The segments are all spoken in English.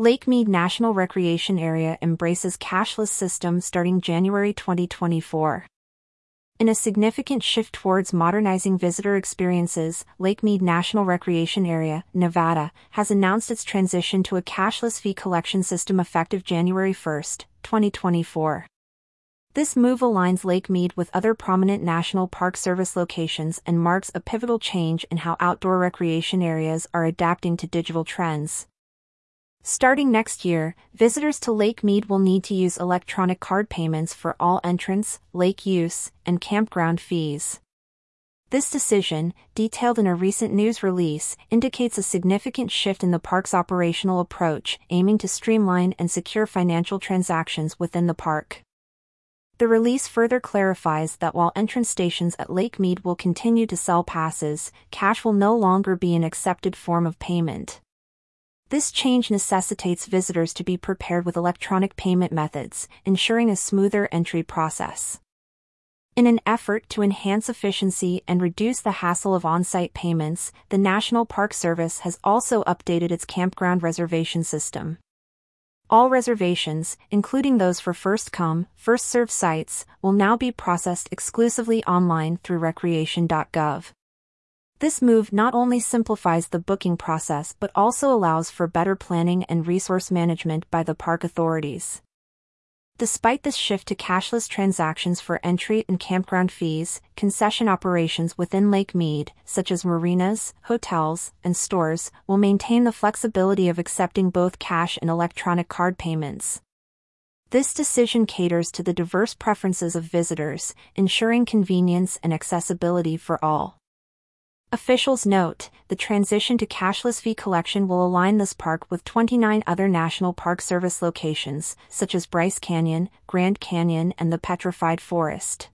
Lake Mead National Recreation Area embraces cashless system starting January 2024. In a significant shift towards modernizing visitor experiences, Lake Mead National Recreation Area, Nevada, has announced its transition to a cashless fee collection system effective January 1, 2024. This move aligns Lake Mead with other prominent National Park Service locations and marks a pivotal change in how outdoor recreation areas are adapting to digital trends. Starting next year, visitors to Lake Mead will need to use electronic card payments for all entrance, lake use, and campground fees. This decision, detailed in a recent news release, indicates a significant shift in the park's operational approach, aiming to streamline and secure financial transactions within the park. The release further clarifies that while entrance stations at Lake Mead will continue to sell passes, cash will no longer be an accepted form of payment. This change necessitates visitors to be prepared with electronic payment methods, ensuring a smoother entry process. In an effort to enhance efficiency and reduce the hassle of on-site payments, the National Park Service has also updated its campground reservation system. All reservations, including those for first-come, first-served sites, will now be processed exclusively online through recreation.gov. This move not only simplifies the booking process but also allows for better planning and resource management by the park authorities. Despite this shift to cashless transactions for entry and campground fees, concession operations within Lake Mead, such as marinas, hotels, and stores, will maintain the flexibility of accepting both cash and electronic card payments. This decision caters to the diverse preferences of visitors, ensuring convenience and accessibility for all. Officials note, the transition to cashless fee collection will align this park with 29 other National Park Service locations, such as Bryce Canyon, Grand Canyon and the Petrified Forest.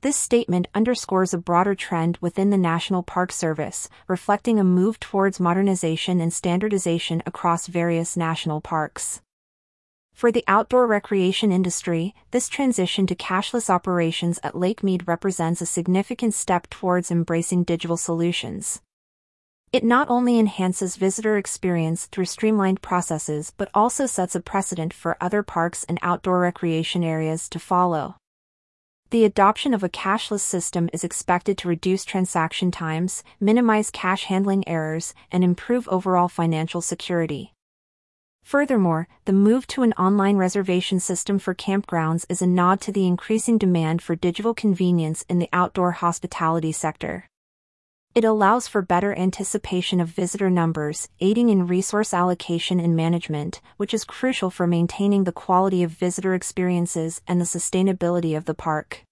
This statement underscores a broader trend within the National Park Service, reflecting a move towards modernization and standardization across various national parks. For the outdoor recreation industry, this transition to cashless operations at Lake Mead represents a significant step towards embracing digital solutions. It not only enhances visitor experience through streamlined processes but also sets a precedent for other parks and outdoor recreation areas to follow. The adoption of a cashless system is expected to reduce transaction times, minimize cash handling errors, and improve overall financial security. Furthermore, the move to an online reservation system for campgrounds is a nod to the increasing demand for digital convenience in the outdoor hospitality sector. It allows for better anticipation of visitor numbers, aiding in resource allocation and management, which is crucial for maintaining the quality of visitor experiences and the sustainability of the park.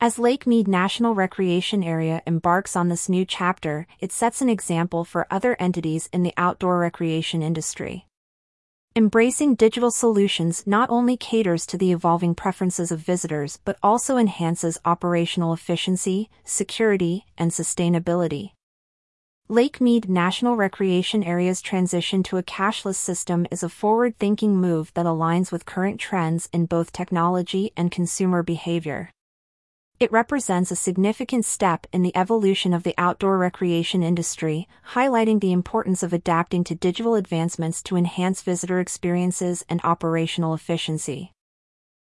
As Lake Mead National Recreation Area embarks on this new chapter, it sets an example for other entities in the outdoor recreation industry. Embracing digital solutions not only caters to the evolving preferences of visitors but also enhances operational efficiency, security, and sustainability. Lake Mead National Recreation Area's transition to a cashless system is a forward thinking move that aligns with current trends in both technology and consumer behavior. It represents a significant step in the evolution of the outdoor recreation industry, highlighting the importance of adapting to digital advancements to enhance visitor experiences and operational efficiency.